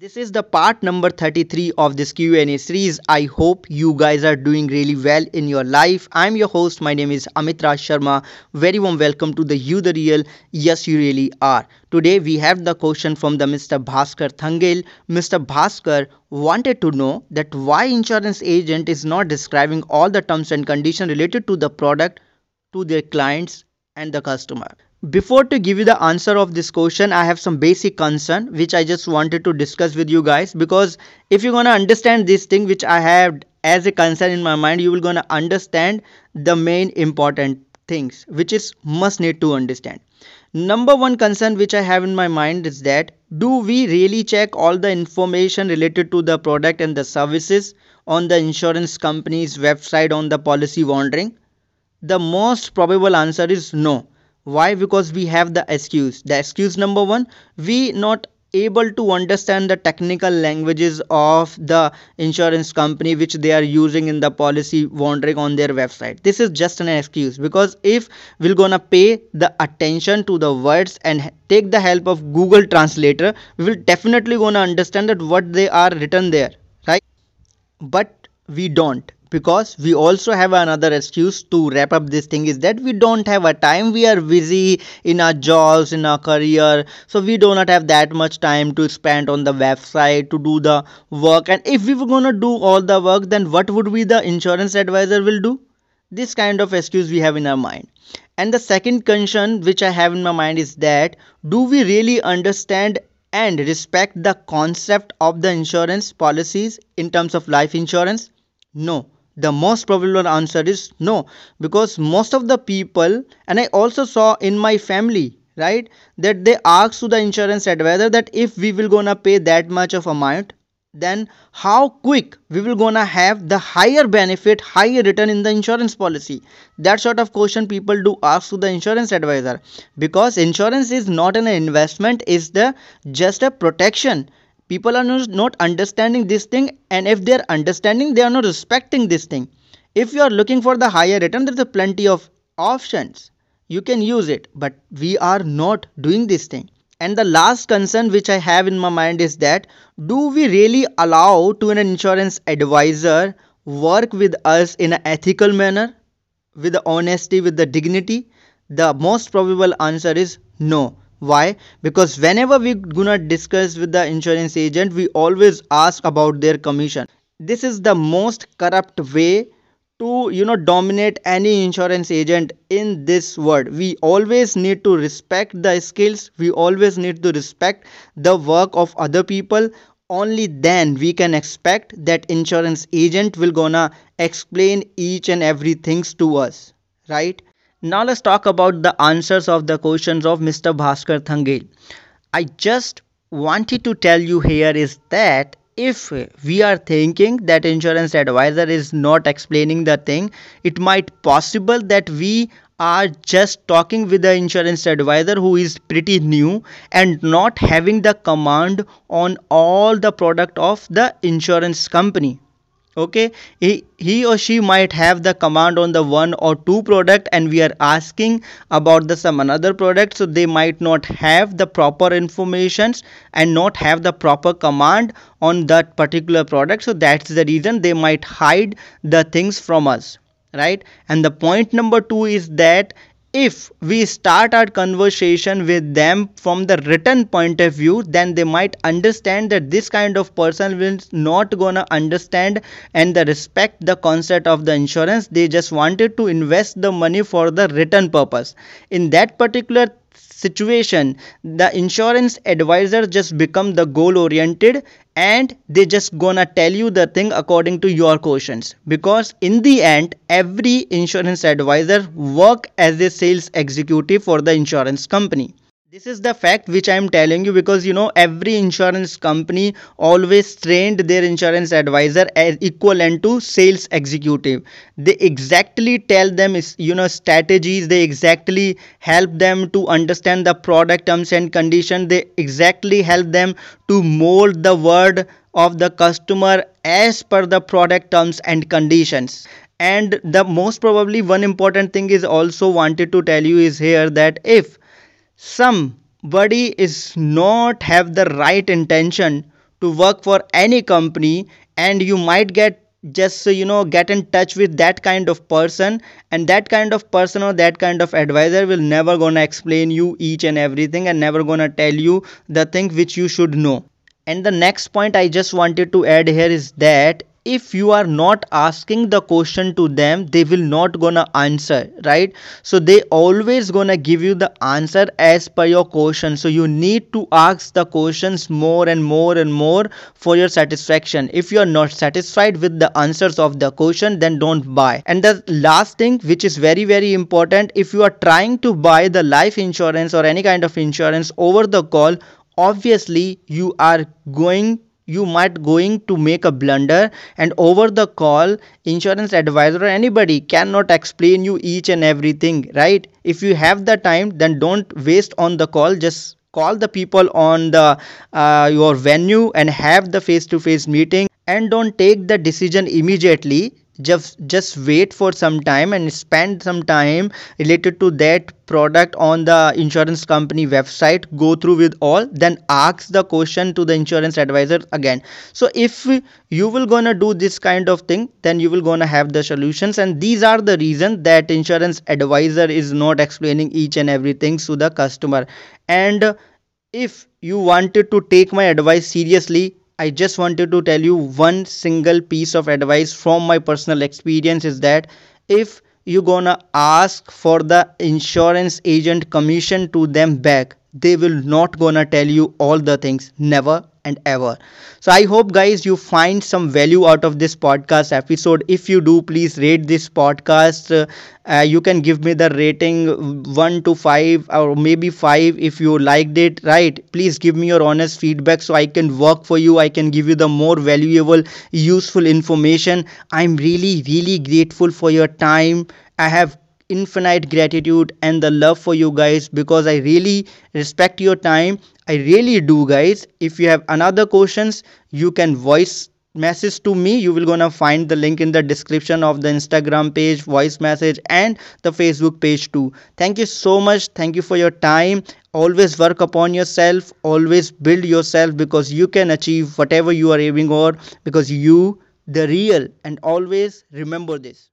This is the part number 33 of this Q&A series. I hope you guys are doing really well in your life. I'm your host. My name is Amit Raj Sharma. Very warm welcome to the You the Real. Yes, you really are. Today we have the question from the Mr. Bhaskar Thangel. Mr. Bhaskar wanted to know that why insurance agent is not describing all the terms and conditions related to the product to their clients and the customer. Before to give you the answer of this question, I have some basic concern which I just wanted to discuss with you guys because if you're gonna understand this thing which I have as a concern in my mind, you will gonna understand the main important things which is must need to understand. Number one concern which I have in my mind is that do we really check all the information related to the product and the services on the insurance company's website on the policy wording? The most probable answer is no why? Because we have the excuse. The excuse number one we not able to understand the technical languages of the insurance company which they are using in the policy wording on their website. This is just an excuse. Because if we're gonna pay the attention to the words and take the help of google translator we will definitely gonna understand that what they are written there right? But we don't because we also have another excuse to wrap up this thing is that we don't have a time. We are busy in our jobs in our career. So we do not have that much time to spend on the website to do the work. And if we were gonna do all the work then what would be the insurance advisor will do? This kind of excuse we have in our mind. And the second concern which i have in my mind is that do we really understand and respect the concept of the insurance policies in terms of life insurance? No the most probable answer is no. Because most of the people and i also saw in my family right that they ask to the insurance advisor that if we will gonna pay that much of amount then how quick we will gonna have the higher benefit higher return in the insurance policy? That sort of question people do ask to the insurance advisor. Because insurance is not an investment is the just a protection people are not understanding this thing and if they are understanding they are not respecting this thing. If you are looking for the higher return there is a plenty of options. You can use it but we are not doing this thing. And the last concern which i have in my mind is that do we really allow to an insurance advisor work with us in an ethical manner with the honesty with the dignity? The most probable answer is no why? Because whenever we gonna discuss with the insurance agent we always ask about their commission. This is the most corrupt way to you know dominate any insurance agent in this world. We always need to respect the skills. We always need to respect the work of other people. Only then we can expect that insurance agent will gonna explain each and everything to us right now let's talk about the answers of the questions of Mr. Bhaskar Thangel. I just wanted to tell you here is that if we are thinking that insurance advisor is not explaining the thing, it might possible that we are just talking with the insurance advisor who is pretty new and not having the command on all the product of the insurance company okay? He, he or she might have the command on the one or two product and we are asking about the some another product so they might not have the proper informations and not have the proper command on that particular product. So that's the reason they might hide the things from us right? And the point number 2 is that if we start our conversation with them from the written point of view then they might understand that this kind of person will not gonna understand and the respect the concept of the insurance. They just wanted to invest the money for the written purpose. In that particular situation the insurance advisor just become the goal oriented and they just gonna tell you the thing according to your questions. Because in the end every insurance advisor work as a sales executive for the insurance company this is the fact which i am telling you because you know every insurance company always trained their insurance advisor as equivalent to sales executive. They exactly tell them you know strategies. They exactly help them to understand the product terms and condition. They exactly help them to mold the word of the customer as per the product terms and conditions. And the most probably one important thing is also wanted to tell you is here that if somebody is not have the right intention to work for any company and you might get just you know get in touch with that kind of person and that kind of person or that kind of advisor will never gonna explain you each and everything and never gonna tell you the thing which you should know. And the next point i just wanted to add here is that if you are not asking the question to them they will not gonna answer right? So they always gonna give you the answer as per your question. So you need to ask the questions more and more and more for your satisfaction. If you are not satisfied with the answers of the question then don't buy. And the last thing which is very very important if you are trying to buy the life insurance or any kind of insurance over the call obviously you are going you might going to make a blunder and over the call insurance advisor or anybody cannot explain you each and everything right? If you have the time then don't waste on the call. Just call the people on the uh, your venue and have the face to face meeting and don't take the decision immediately just just wait for some time and spend some time related to that product on the insurance company website go through with all then ask the question to the insurance advisor again. So if you will gonna do this kind of thing then you will gonna have the solutions and these are the reason that insurance advisor is not explaining each and everything to the customer. And if you wanted to take my advice seriously I just wanted to tell you one single piece of advice from my personal experience is that if you gonna ask for the insurance agent commission to them back they will not gonna tell you all the things never and ever. So i hope guys you find some value out of this podcast episode. If you do please rate this podcast. Uh, you can give me the rating 1 to 5 or maybe 5 if you liked it. Right please give me your honest feedback so i can work for you. I can give you the more valuable useful information. I'm really really grateful for your time. I have infinite gratitude and the love for you guys because I really respect your time. I really do guys. If you have another questions, you can voice message to me. You will gonna find the link in the description of the instagram page voice message and the facebook page too. Thank you so much. Thank you for your time. Always work upon yourself. Always build yourself because you can achieve whatever you are aiming for because you the real and always remember this